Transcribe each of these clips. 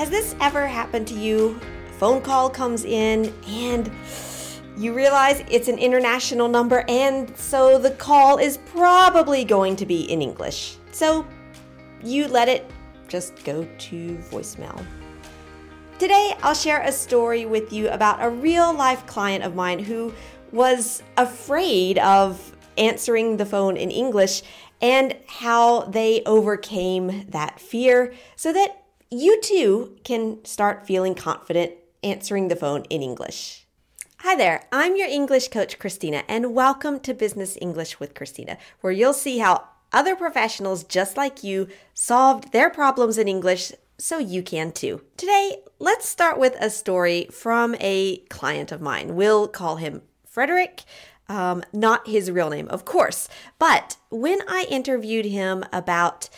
Has this ever happened to you? A phone call comes in and you realize it's an international number, and so the call is probably going to be in English. So you let it just go to voicemail. Today, I'll share a story with you about a real life client of mine who was afraid of answering the phone in English and how they overcame that fear so that you too can start feeling confident answering the phone in English. Hi there, I'm your English coach, Christina, and welcome to Business English with Christina, where you'll see how other professionals just like you solved their problems in English so you can too. Today, let's start with a story from a client of mine. We'll call him Frederick. Um, not his real name, of course. But when I interviewed him about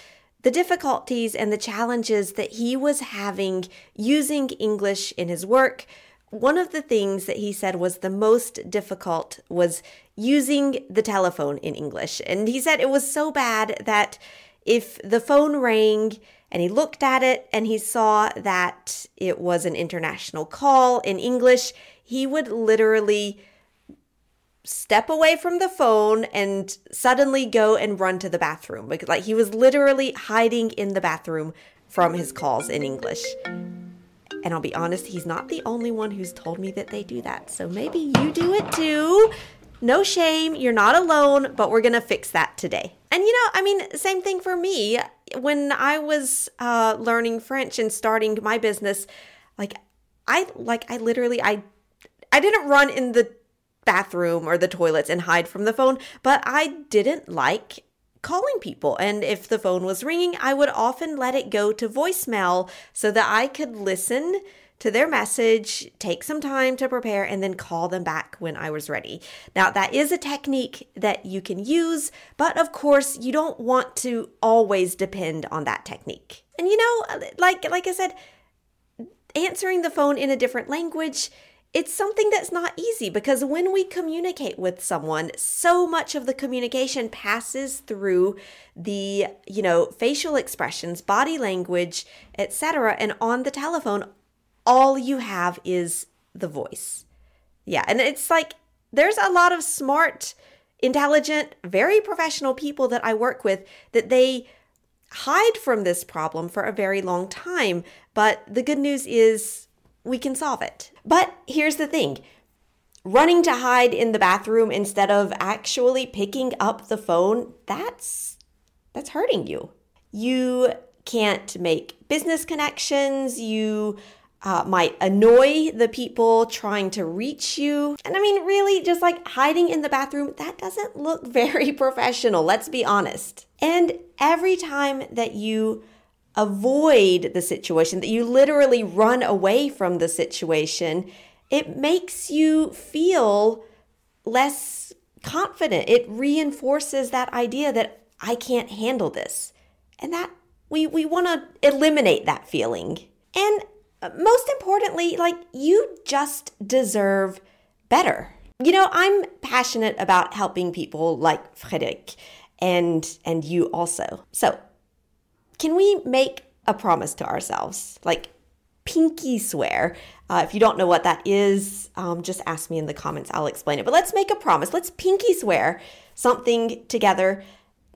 the difficulties and the challenges that he was having using English in his work, one of the things that he said was the most difficult was using the telephone in English. And he said it was so bad that if the phone rang and he looked at it and he saw that it was an international call in English, he would literally step away from the phone and suddenly go and run to the bathroom because like he was literally hiding in the bathroom from his calls in English. And I'll be honest, he's not the only one who's told me that they do that. So maybe you do it too. No shame, you're not alone, but we're gonna fix that today. And you know, I mean, same thing for me. When I was uh, learning French and starting my business, like I like I literally I I didn't run in the bathroom or the toilets and hide from the phone, but I didn't like calling people. And if the phone was ringing, I would often let it go to voicemail so that I could listen to their message, take some time to prepare, and then call them back when I was ready. Now, that is a technique that you can use, but of course, you don't want to always depend on that technique. And you know, like like I said, answering the phone in a different language it's something that's not easy because when we communicate with someone so much of the communication passes through the you know facial expressions body language etc and on the telephone all you have is the voice. Yeah and it's like there's a lot of smart intelligent very professional people that i work with that they hide from this problem for a very long time. But the good news is we can solve it. But here's the thing running to hide in the bathroom instead of actually picking up the phone, that's that's hurting you. You can't make business connections. You uh, might annoy the people trying to reach you. And I mean, really, just like hiding in the bathroom, that doesn't look very professional, let's be honest. And every time that you avoid the situation, that you literally run away from the situation, it makes you feel less confident. It reinforces that idea that I can't handle this. And that we, we want to eliminate that feeling. And uh, most importantly, like you just deserve better. You know, I'm passionate about helping people like Frederick and and you also. So, can we make a promise to ourselves? Like pinky swear. Uh, if you don't know what that is, um, just ask me in the comments. I'll explain it. But let's make a promise. Let's pinky swear something together.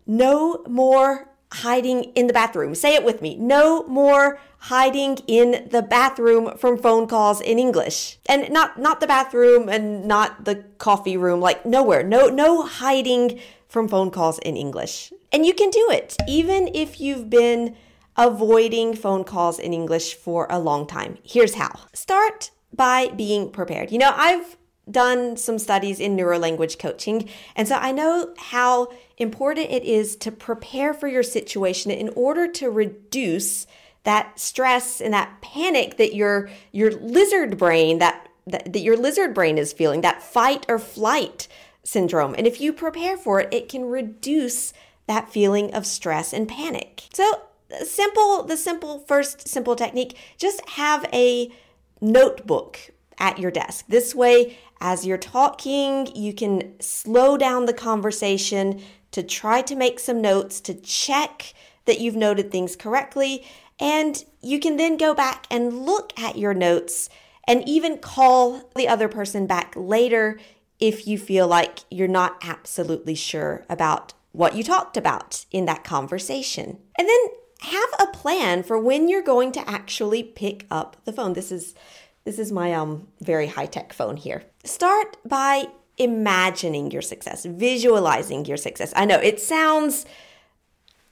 No more hiding in the bathroom. Say it with me. No more hiding in the bathroom from phone calls in English. And not not the bathroom and not the coffee room, like nowhere. No no hiding from phone calls in English. And you can do it, even if you've been avoiding phone calls in English for a long time. Here's how start by being prepared. You know, I've done some studies in neuro language coaching, and so I know how important it is to prepare for your situation in order to reduce that stress and that panic that your your lizard brain that that, that your lizard brain is feeling that fight or flight syndrome and if you prepare for it it can reduce that feeling of stress and panic. So, simple, the simple first simple technique, just have a notebook at your desk. This way, as you're talking, you can slow down the conversation to try to make some notes to check that you've noted things correctly. And you can then go back and look at your notes and even call the other person back later if you feel like you're not absolutely sure about what you talked about in that conversation. And then have a plan for when you're going to actually pick up the phone. This is this is my um very high-tech phone here. Start by imagining your success, visualizing your success. I know it sounds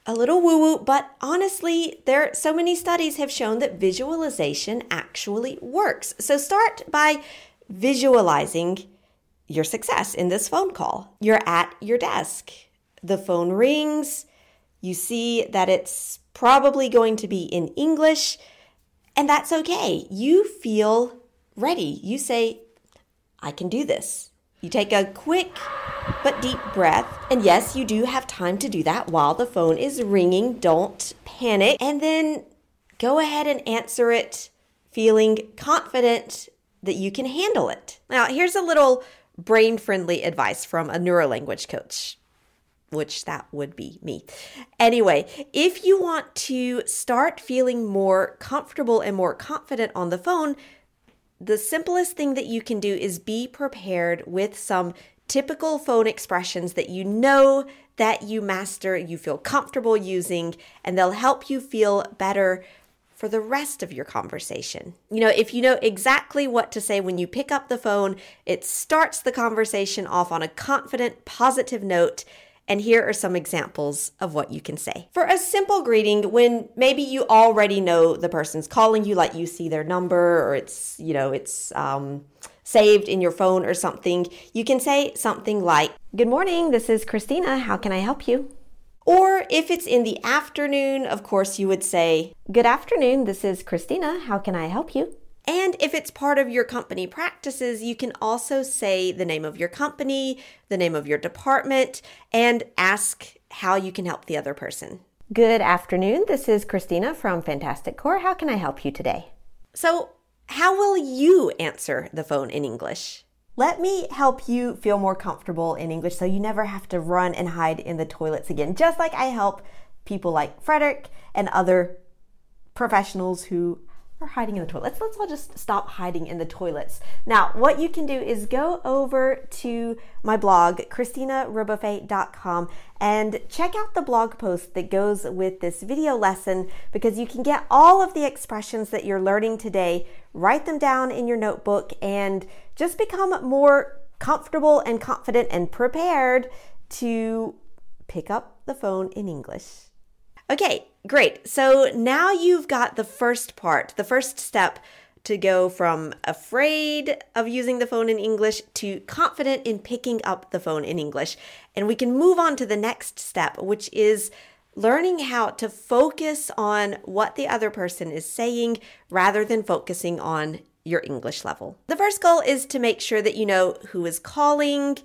a little woo woo, but honestly, there so many studies have shown that visualization actually works. So start by visualizing your success in this phone call. You're at your desk. The phone rings. You see that it's probably going to be in English, and that's okay. You feel ready. You say, I can do this. You take a quick but deep breath. And yes, you do have time to do that while the phone is ringing. Don't panic. And then go ahead and answer it feeling confident that you can handle it. Now, here's a little brain friendly advice from a neuro language coach which that would be me. Anyway, if you want to start feeling more comfortable and more confident on the phone, the simplest thing that you can do is be prepared with some typical phone expressions that you know that you master, you feel comfortable using, and they'll help you feel better for the rest of your conversation. You know, if you know exactly what to say when you pick up the phone, it starts the conversation off on a confident, positive note and here are some examples of what you can say. For a simple greeting, when maybe you already know the person's calling you, like you see their number or it's, you know, it's um, saved in your phone or something, you can say something like, Good morning, this is Christina. How can I help you? Or if it's in the afternoon, of course, you would say, Good afternoon, this is Christina. How can I help you? And if it's part of your company practices, you can also say the name of your company, the name of your department, and ask how you can help the other person. Good afternoon. This is Christina from Fantastic Core. How can I help you today? So, how will you answer the phone in English? Let me help you feel more comfortable in English so you never have to run and hide in the toilets again, just like I help people like Frederick and other professionals who are hiding in the toilets. Let's all just stop hiding in the toilets. Now, what you can do is go over to my blog, ChristinaRebuffet.com, and check out the blog post that goes with this video lesson because you can get all of the expressions that you're learning today, write them down in your notebook, and just become more comfortable and confident and prepared to pick up the phone in English. Okay, great. So now you've got the first part, the first step to go from afraid of using the phone in English to confident in picking up the phone in English. And we can move on to the next step, which is learning how to focus on what the other person is saying rather than focusing on your English level. The first goal is to make sure that you know who is calling,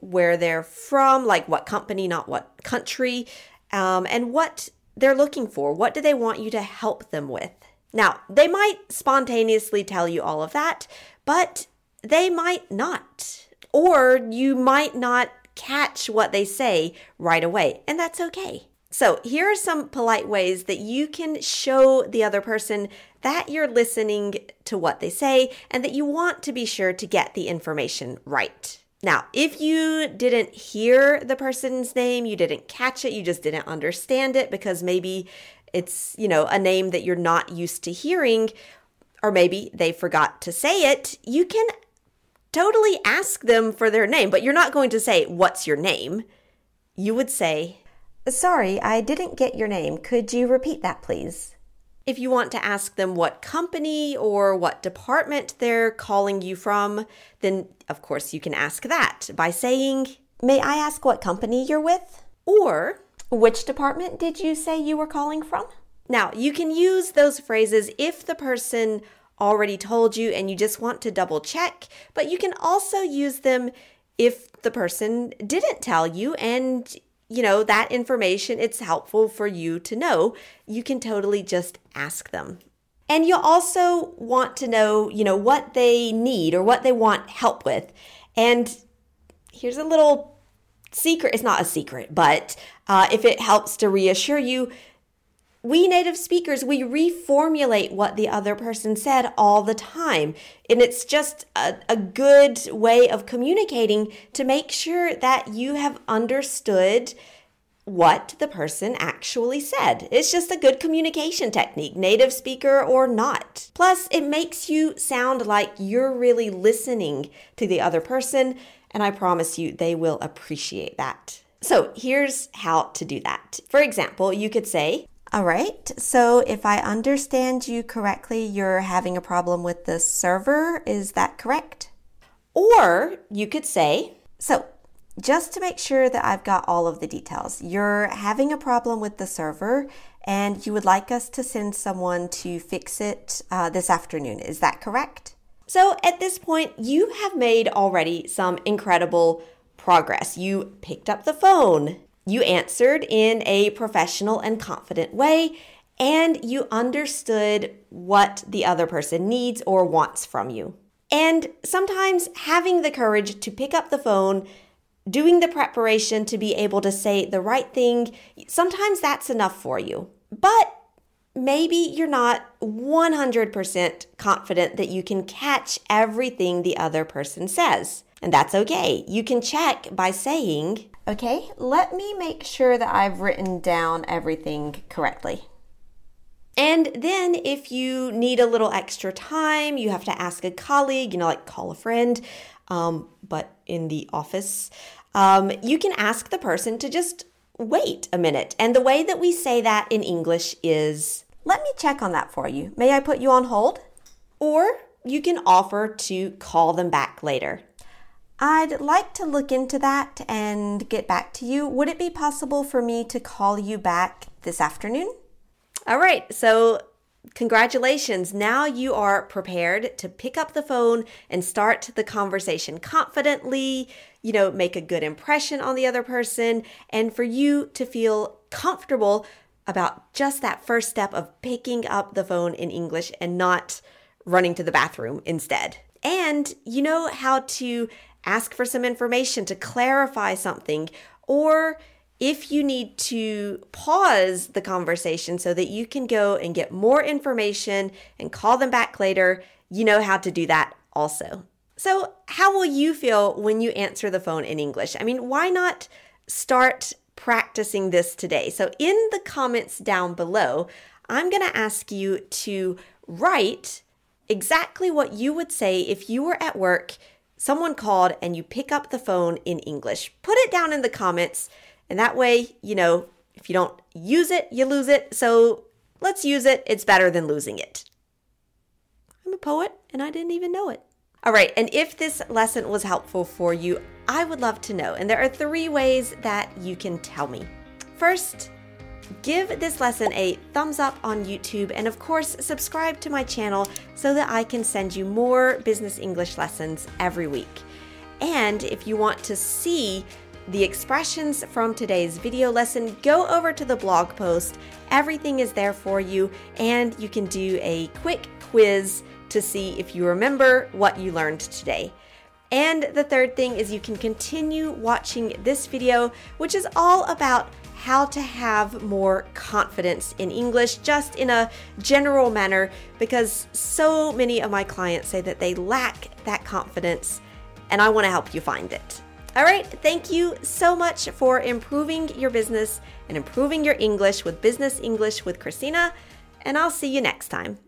where they're from, like what company, not what country, um, and what they're looking for. What do they want you to help them with? Now, they might spontaneously tell you all of that, but they might not. Or you might not catch what they say right away, and that's okay. So, here are some polite ways that you can show the other person that you're listening to what they say and that you want to be sure to get the information right. Now, if you didn't hear the person's name, you didn't catch it, you just didn't understand it because maybe it's, you know, a name that you're not used to hearing, or maybe they forgot to say it, you can totally ask them for their name, but you're not going to say, What's your name? You would say, Sorry, I didn't get your name. Could you repeat that, please? If you want to ask them what company or what department they're calling you from, then of course you can ask that by saying, May I ask what company you're with? Or, Which department did you say you were calling from? Now, you can use those phrases if the person already told you and you just want to double check, but you can also use them if the person didn't tell you and you know, that information, it's helpful for you to know. You can totally just ask them. And you also want to know, you know, what they need or what they want help with. And here's a little secret. It's not a secret, but uh, if it helps to reassure you, we native speakers, we reformulate what the other person said all the time. And it's just a, a, good way of communicating to make sure that you have understood what the person actually said. It's just a good communication technique, native speaker or not. Plus, it makes you sound like you're really listening to the other person, and I promise you they will appreciate that. So, here's how to do that. For example, you could say, all right, so if I understand you correctly, you're having a problem with the server, is that correct? Or you could say, so just to make sure that I've got all of the details, you're having a problem with the server and you would like us to send someone to fix it uh, this afternoon, is that correct? So at this point, you have made already some incredible progress. You picked up the phone, you answered in a professional and confident way, and you understood what the other person needs or wants from you. And sometimes having the courage to pick up the phone, doing the preparation to be able to say the right thing, sometimes that's enough for you. But maybe you're not 100% confident that you can catch everything the other person says. And that's okay. You can check by saying, Okay, let me make sure that I've written down everything correctly. And then, if you need a little extra time, you have to ask a colleague, you know, like call a friend, um, but in the office, um, you can ask the person to just wait a minute. And the way that we say that in English is, let me check on that for you. May I put you on hold? Or you can offer to call them back later. I'd like to look into that and get back to you. Would it be possible for me to call you back this afternoon? All right, so congratulations. Now you are prepared to pick up the phone and start the conversation confidently, you know, make a good impression on the other person, and for you to feel comfortable about just that first step of picking up the phone in English and not running to the bathroom instead. And you know how to ask for some information to clarify something, or if you need to pause the conversation so that you can go and get more information and call them back later, you know how to do that also. So, how will you feel when you answer the phone in English? I mean, why not start practicing this today? So, in the comments down below, I'm going to ask you to write exactly what you would say if you were at work someone called and you pick up the phone in English. Put it down in the comments, and that way, you know, if you don't use it, you lose it. So let's use it. It's better than losing it. I'm a poet and I didn't even know it. All right, and if this lesson was helpful for you, I would love to know. And there are three ways that you can tell me. First, Give this lesson a thumbs up on YouTube and, of course, subscribe to my channel so that I can send you more business English lessons every week. And if you want to see the expressions from today's video lesson, go over to the blog post. Everything is there for you, and you can do a quick quiz to see if you remember what you learned today. And the third thing is you can continue watching this video, which is all about how to have more confidence in English just in a general manner because so many of my clients say that they lack that confidence and I want to help you find it. All right, thank you so much for improving your business and improving your English with Business English with Christina, and I'll see you next time.